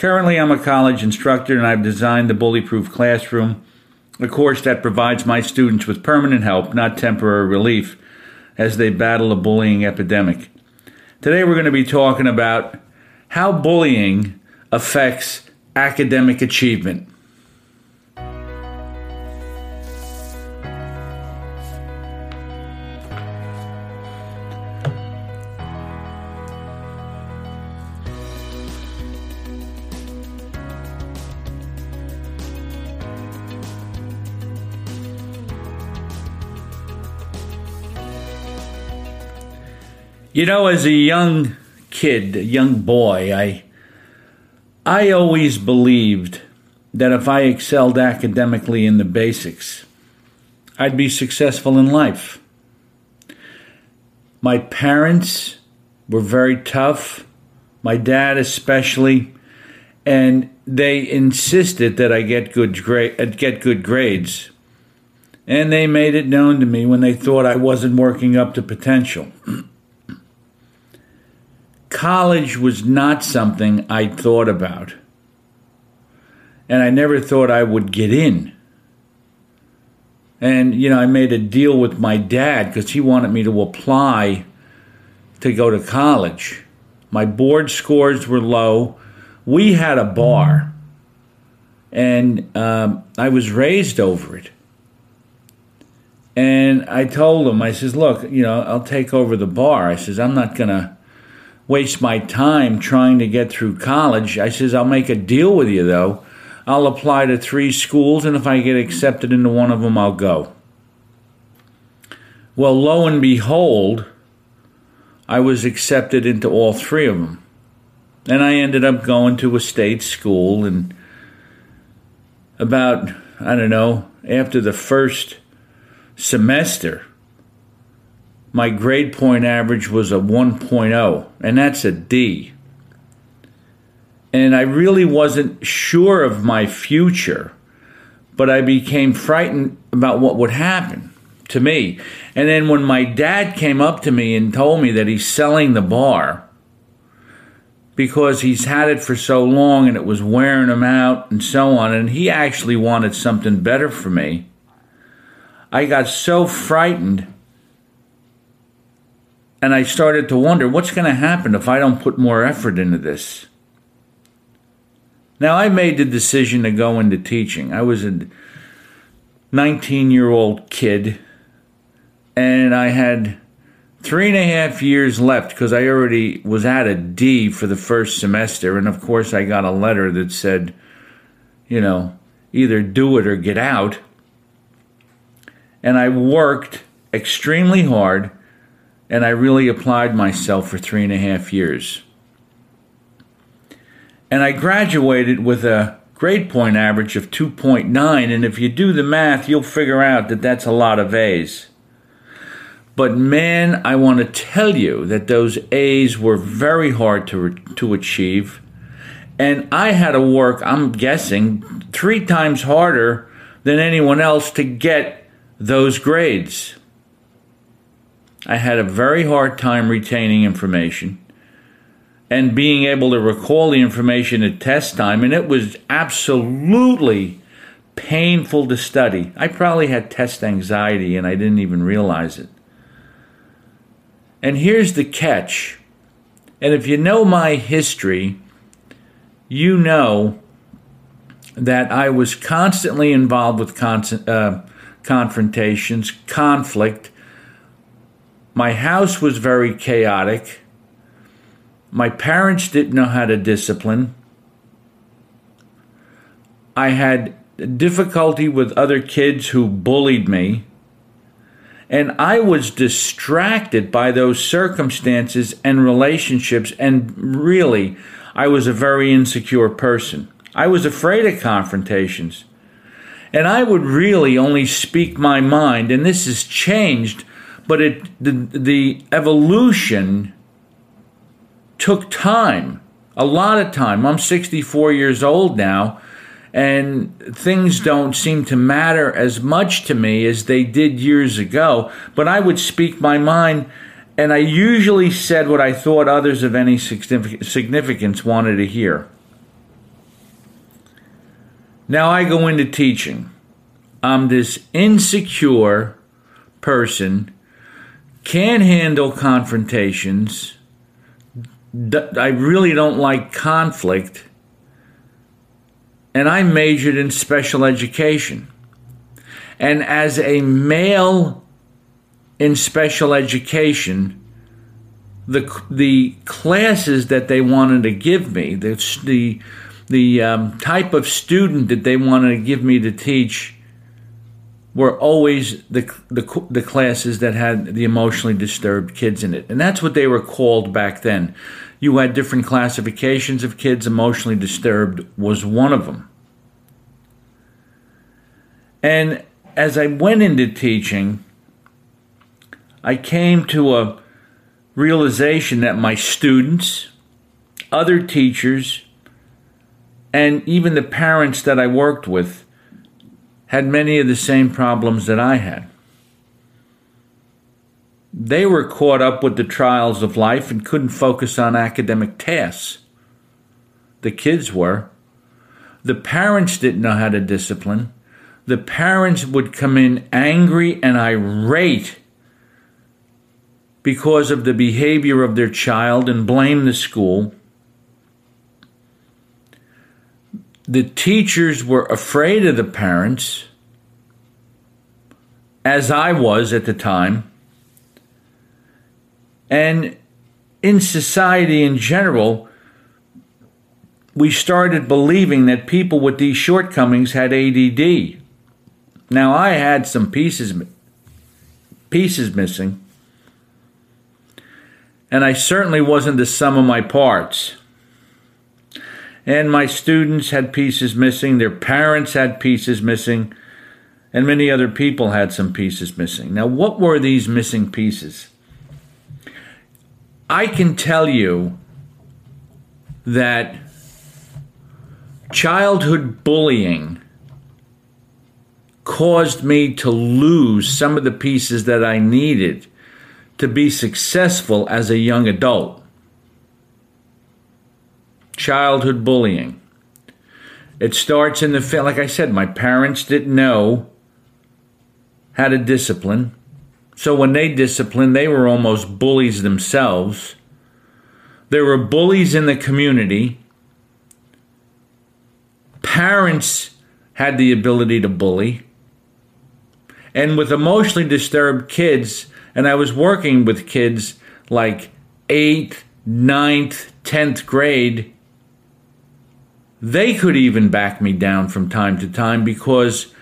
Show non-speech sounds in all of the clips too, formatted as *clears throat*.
Currently, I'm a college instructor and I've designed the Bullyproof Classroom, a course that provides my students with permanent help, not temporary relief, as they battle a bullying epidemic. Today, we're going to be talking about how bullying affects academic achievement. You know, as a young kid, a young boy, I I always believed that if I excelled academically in the basics, I'd be successful in life. My parents were very tough, my dad especially, and they insisted that I get good gra- get good grades. And they made it known to me when they thought I wasn't working up to potential. *clears throat* college was not something I thought about. And I never thought I would get in. And, you know, I made a deal with my dad because he wanted me to apply to go to college. My board scores were low. We had a bar, and um, I was raised over it. And I told him, I says, look, you know, I'll take over the bar. I says, I'm not going to waste my time trying to get through college. I says, I'll make a deal with you though. I'll apply to three schools, and if I get accepted into one of them, I'll go. Well, lo and behold, I was accepted into all three of them. And I ended up going to a state school, and about, I don't know, after the first semester, my grade point average was a 1.0, and that's a D. And I really wasn't sure of my future, but I became frightened about what would happen to me. And then when my dad came up to me and told me that he's selling the bar because he's had it for so long and it was wearing him out and so on, and he actually wanted something better for me, I got so frightened and I started to wonder what's going to happen if I don't put more effort into this. Now, I made the decision to go into teaching. I was a 19 year old kid, and I had three and a half years left because I already was at a D for the first semester. And of course, I got a letter that said, you know, either do it or get out. And I worked extremely hard and I really applied myself for three and a half years. And I graduated with a grade point average of 2.9, and if you do the math, you'll figure out that that's a lot of A's. But man, I want to tell you that those A's were very hard to, to achieve. And I had to work, I'm guessing, three times harder than anyone else to get those grades. I had a very hard time retaining information and being able to recall the information at test time, and it was absolutely painful to study. I probably had test anxiety and I didn't even realize it. And here's the catch. And if you know my history, you know that I was constantly involved with con- uh, confrontations, conflict. My house was very chaotic. My parents didn't know how to discipline. I had difficulty with other kids who bullied me. And I was distracted by those circumstances and relationships. And really, I was a very insecure person. I was afraid of confrontations. And I would really only speak my mind. And this has changed, but it, the, the evolution took time, a lot of time. I'm 64 years old now and things don't seem to matter as much to me as they did years ago. But I would speak my mind, and I usually said what I thought others of any significance wanted to hear. Now I go into teaching. I'm this insecure person, can't handle confrontations. I really don't like conflict and I majored in special education. And as a male in special education, the the classes that they wanted to give me, the the the um, type of student that they wanted to give me to teach, were always the, the the classes that had the emotionally disturbed kids in it, and that's what they were called back then you had different classifications of kids. Emotionally disturbed was one of them. And as I went into teaching, I came to a realization that my students, other teachers, and even the parents that I worked with had many of the same problems that I had. They were caught up with the trials of life and couldn't focus on academic tasks. The kids were. The parents didn't know how to discipline. The parents would come in angry and irate because of the behavior of their child and blame the school. The teachers were afraid of the parents, as I was at the time. And in society in general, we started believing that people with these shortcomings had ADD. Now I had some pieces pieces missing. And I certainly wasn't the sum of my parts. And my students had pieces missing, their parents had pieces missing, and many other people had some pieces missing. Now, what were these missing pieces? I can tell you that childhood bullying caused me to lose some of the pieces that I needed to be successful as a young adult. Childhood bullying. It starts in the family. like I said, my parents didn't know how to discipline. So when they disciplined, they were almost bullies themselves. There were bullies in the community. Parents had the ability to bully. And with emotionally disturbed kids, and I was working with kids like 8th, 9th, 10th grade, they could even back me down from time to time because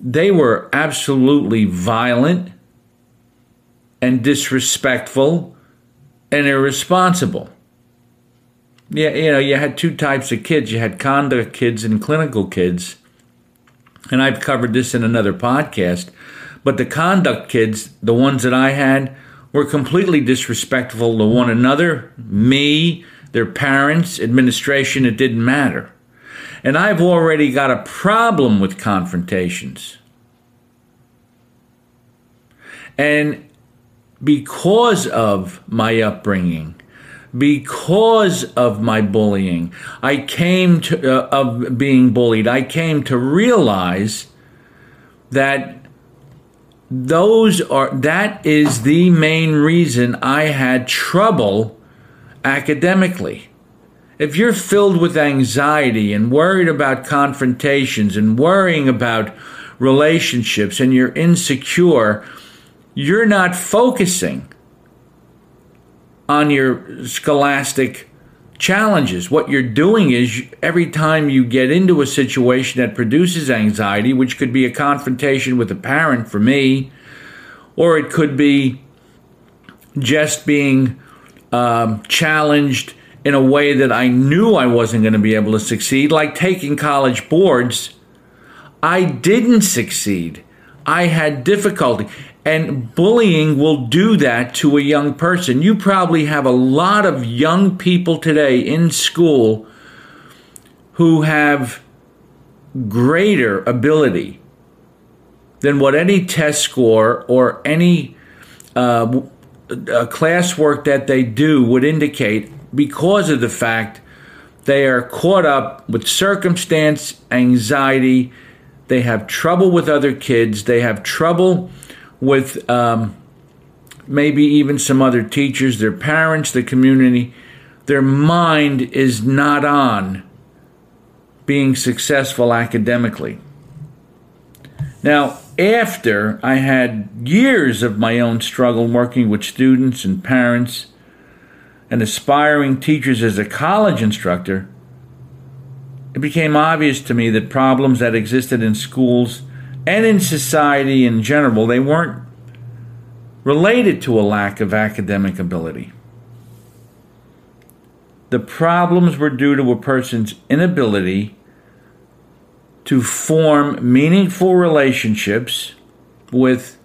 they were absolutely violent and disrespectful and irresponsible. Yeah, you know, you had two types of kids. You had conduct kids and clinical kids. And I've covered this in another podcast. But the conduct kids, the ones that I had, were completely disrespectful to one another, me, their parents, administration. It didn't matter. And I've already got a problem with confrontations. And because of my upbringing, because of my bullying, I came to uh, of being bullied. I came to realize that those are that is the main reason I had trouble academically. If you're filled with anxiety and worried about confrontations and worrying about relationships and you're insecure, you're not focusing on your scholastic challenges. What you're doing is every time you get into a situation that produces anxiety, which could be a confrontation with a parent for me, or it could be just being um, challenged in a way that I knew I wasn't going to be able to succeed, like taking college boards. I didn't succeed. I had difficulty. And bullying will do that to a young person. You probably have a lot of young people today in school who have greater ability than what any test score or any uh, classwork that they do would indicate because of the fact they are caught up with circumstance, anxiety, they have trouble with other kids, they have trouble with um, maybe even some other teachers, their parents, the community. Their mind is not on being successful academically. Now, after I had years of my own struggle working with students and parents and aspiring teachers as a college instructor, it became obvious to me that problems that existed in schools and in society in general, they weren't related to a lack of academic ability. The problems were due to a person's inability to form meaningful relationships with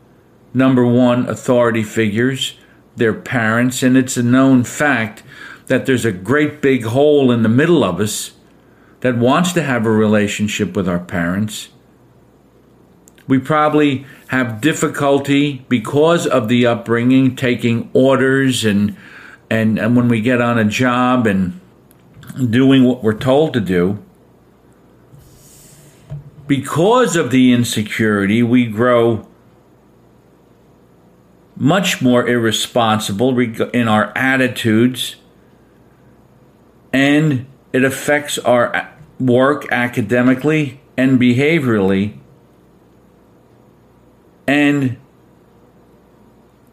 number one, authority figures, their parents, and it's a known fact that there's a great big hole in the middle of us that wants to have a relationship with our parents we probably have difficulty because of the upbringing taking orders and and, and when we get on a job and doing what we're told to do. Because of the insecurity, we grow much more irresponsible in our attitudes, and it affects our work academically and behaviorally and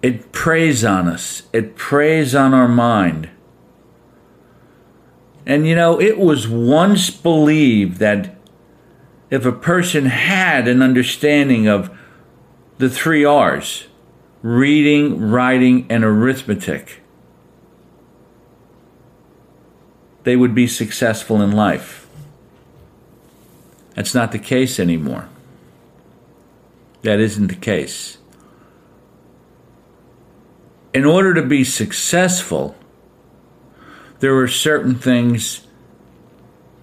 it preys on us, it preys on our mind. And you know, it was once believed that if a person had an understanding of the three R's reading, writing, and arithmetic they would be successful in life. That's not the case anymore. That isn't the case. In order to be successful, there are certain things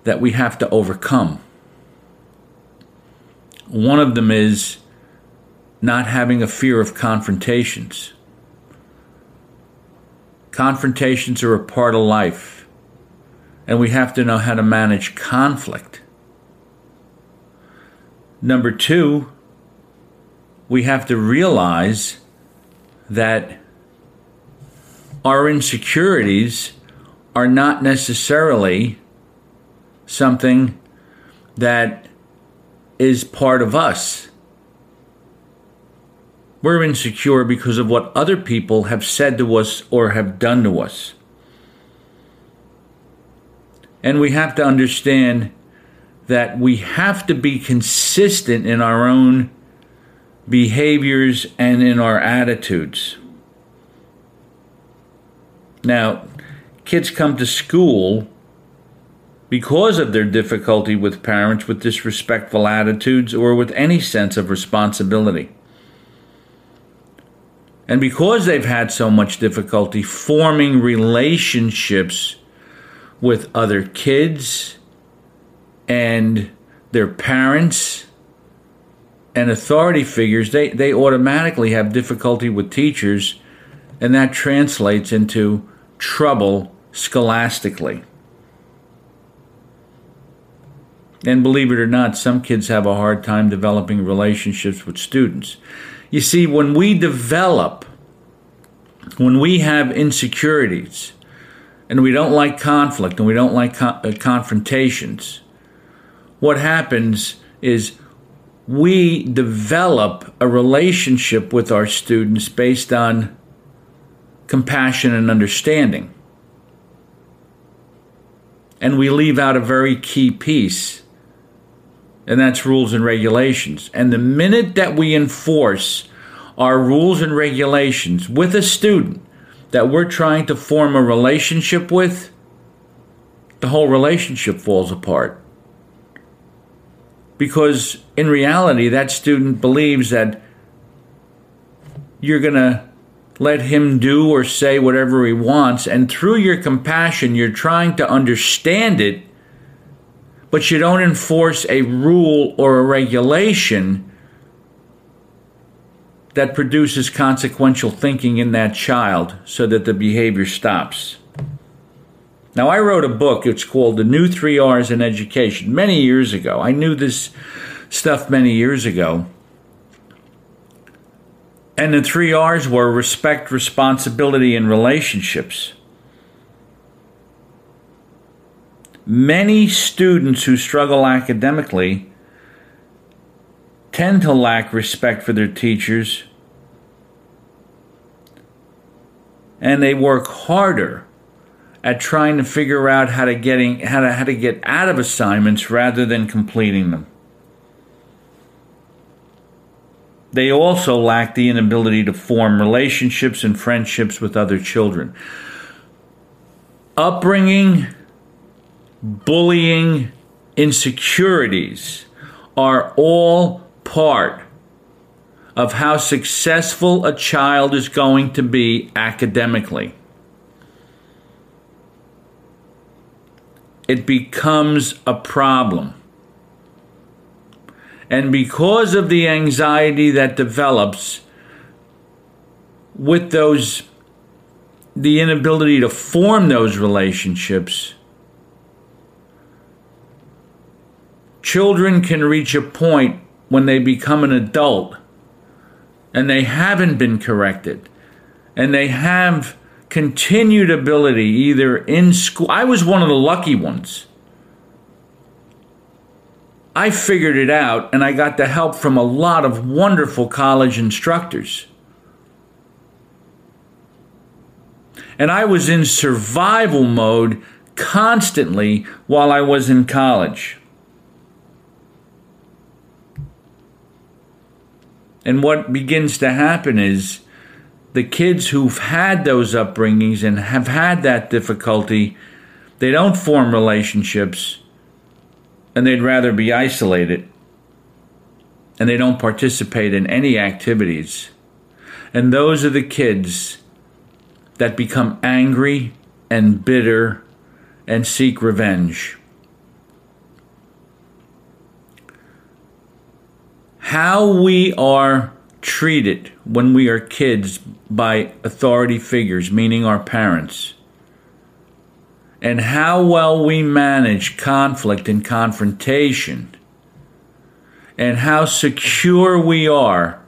that we have to overcome. One of them is not having a fear of confrontations. Confrontations are a part of life, and we have to know how to manage conflict. Number two, we have to realize that our insecurities are not necessarily something that is part of us. We're insecure because of what other people have said to us or have done to us. And we have to understand that we have to be consistent in our own behaviors and in our attitudes. Now, kids come to school because of their difficulty with parents with disrespectful attitudes or with any sense of responsibility. And because they've had so much difficulty forming relationships with other kids and their parents and authority figures, they, they automatically have difficulty with teachers And that translates into trouble scholastically. And believe it or not, some kids have a hard time developing relationships with students. You see, when we develop, when we have insecurities, and we don't like conflict and we don't like con- uh, confrontations, what happens is we develop a relationship with our students based on compassion and understanding. And we leave out a very key piece and that's rules and regulations. And the minute that we enforce our rules and regulations with a student that we're trying to form a relationship with, the whole relationship falls apart. Because in reality, that student believes that you're going to let him do or say whatever he wants, and through your compassion, you're trying to understand it but you don't enforce a rule or a regulation that produces consequential thinking in that child so that the behavior stops. Now, I wrote a book, it's called The New Three R's in Education, many years ago. I knew this stuff many years ago. And the three R's were respect, responsibility, and relationships. Many students who struggle academically tend to lack respect for their teachers and they work harder at trying to figure out how to getting how to how to get out of assignments rather than completing them. They also lack the inability to form relationships and friendships with other children. Upbringing bullying, insecurities are all part of how successful a child is going to be academically. It becomes a problem. And because of the anxiety that develops with those, the inability to form those relationships, children can reach a point when they become an adult and they haven't been corrected and they have continued ability either in school. I was one of the lucky ones. I figured it out and I got the help from a lot of wonderful college instructors. And I was in survival mode constantly while I was in college. And what begins to happen is the kids who've had those upbringings and have had that difficulty, they don't form relationships and they'd rather be isolated and they don't participate in any activities. And those are the kids that become angry and bitter and seek revenge. How we are treated when we are kids by authority figures, meaning our parents, and how well we manage conflict and confrontation, and how secure we are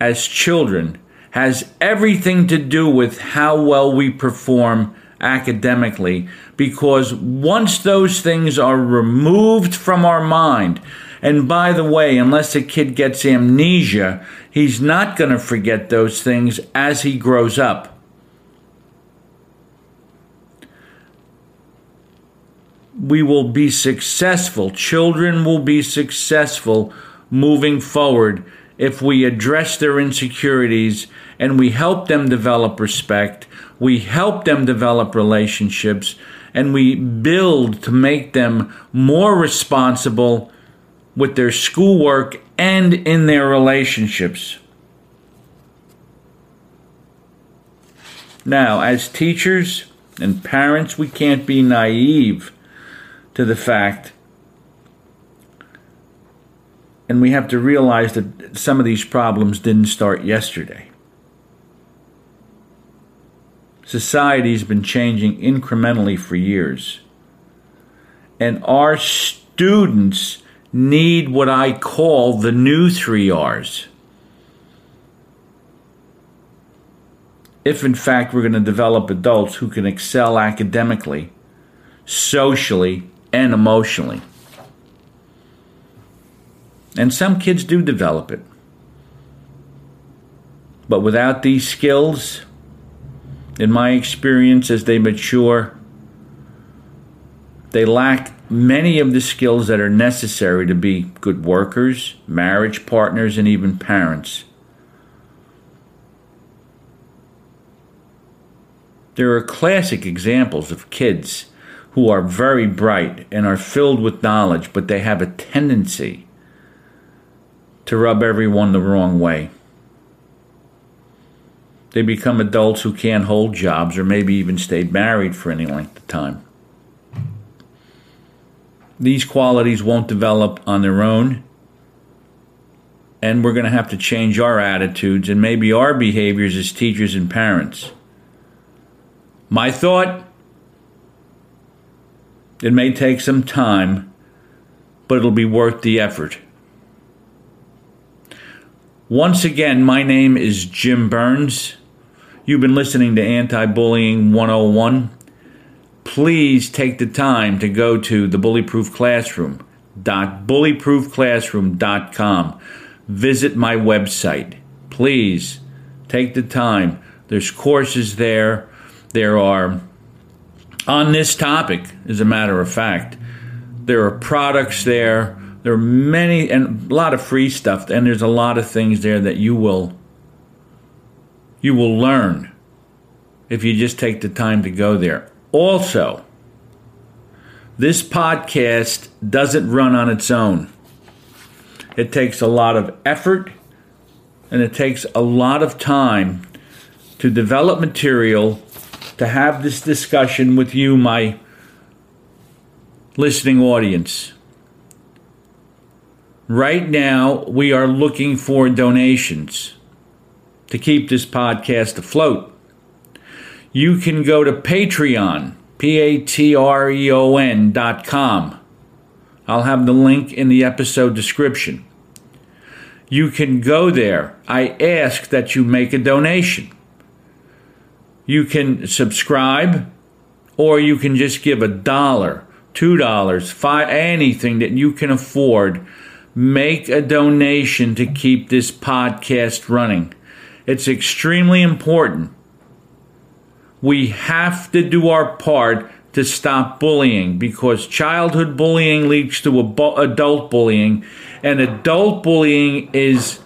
as children has everything to do with how well we perform academically because once those things are removed from our mind, and by the way, unless a kid gets amnesia, he's not going to forget those things as he grows up. We will be successful. Children will be successful moving forward if we address their insecurities and we help them develop respect, we help them develop relationships, and we build to make them more responsible with their schoolwork and in their relationships. Now, as teachers and parents, we can't be naive to the fact, and we have to realize that some of these problems didn't start yesterday. Society's been changing incrementally for years. And our students need what I call the new three R's. If, in fact, we're going to develop adults who can excel academically, socially, and emotionally. And some kids do develop it. But without these skills, in my experience, as they mature, they lack many of the skills that are necessary to be good workers, marriage partners, and even parents. There are classic examples of kids who are very bright and are filled with knowledge, but they have a tendency to rub everyone the wrong way. They become adults who can't hold jobs or maybe even stay married for any length of time. These qualities won't develop on their own, and we're going to have to change our attitudes and maybe our behaviors as teachers and parents. My thought it may take some time, but it'll be worth the effort. Once again, my name is Jim Burns. You've been listening to Anti Bullying 101. Please take the time to go to the Bullyproof Classroom bullyproofclassroom.com. Visit my website. Please take the time. There's courses there there are, on this topic, as a matter of fact, there are products there. There are many and a lot of free stuff, and there's a lot of things there that you will you will learn if you just take the time to go there. Also, this podcast doesn't run on its own. It takes a lot of effort and it takes a lot of time to develop material to have this discussion with you, my listening audience. Right now, we are looking for donations to keep this podcast afloat. You can go to Patreon, P A T R E O N dot com. I'll have the link in the episode description. You can go there. I ask that you make a donation. You can subscribe, or you can just give a dollar, two dollars, five, anything that you can afford. Make a donation to keep this podcast running. It's extremely important. We have to do our part to stop bullying because childhood bullying leads to adult bullying, and adult bullying is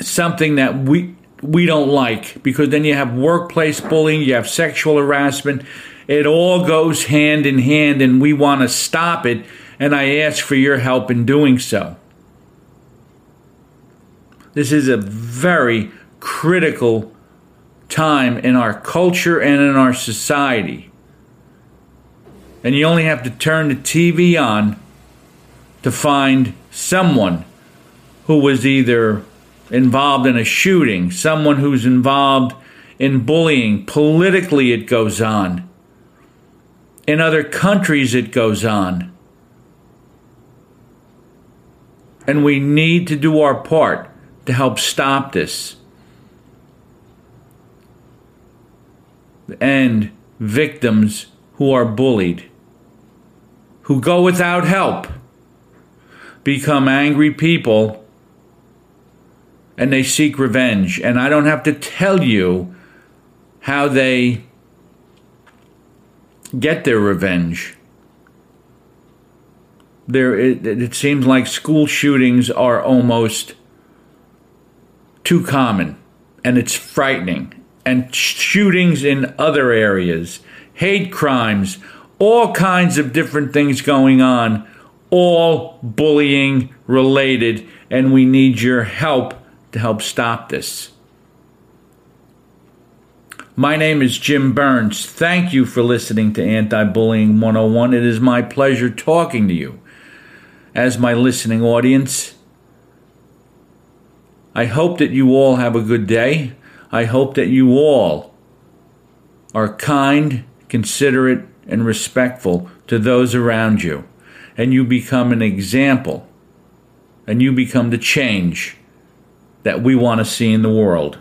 something that we we don't like because then you have workplace bullying, you have sexual harassment. It all goes hand in hand, and we want to stop it. And I ask for your help in doing so. This is a very critical time in our culture and in our society. And you only have to turn the TV on to find someone who was either involved in a shooting, someone who's involved in bullying. Politically, it goes on. In other countries, it goes on. And we need to do our part to help stop this. And victims who are bullied, who go without help, become angry people and they seek revenge. And I don't have to tell you how they get their revenge. There, it, it seems like school shootings are almost too common, and it's frightening. And shootings in other areas, hate crimes, all kinds of different things going on, all bullying related, and we need your help to help stop this. My name is Jim Burns. Thank you for listening to Anti Bullying 101. It is my pleasure talking to you as my listening audience. I hope that you all have a good day. I hope that you all are kind, considerate, and respectful to those around you, and you become an example, and you become the change that we want to see in the world.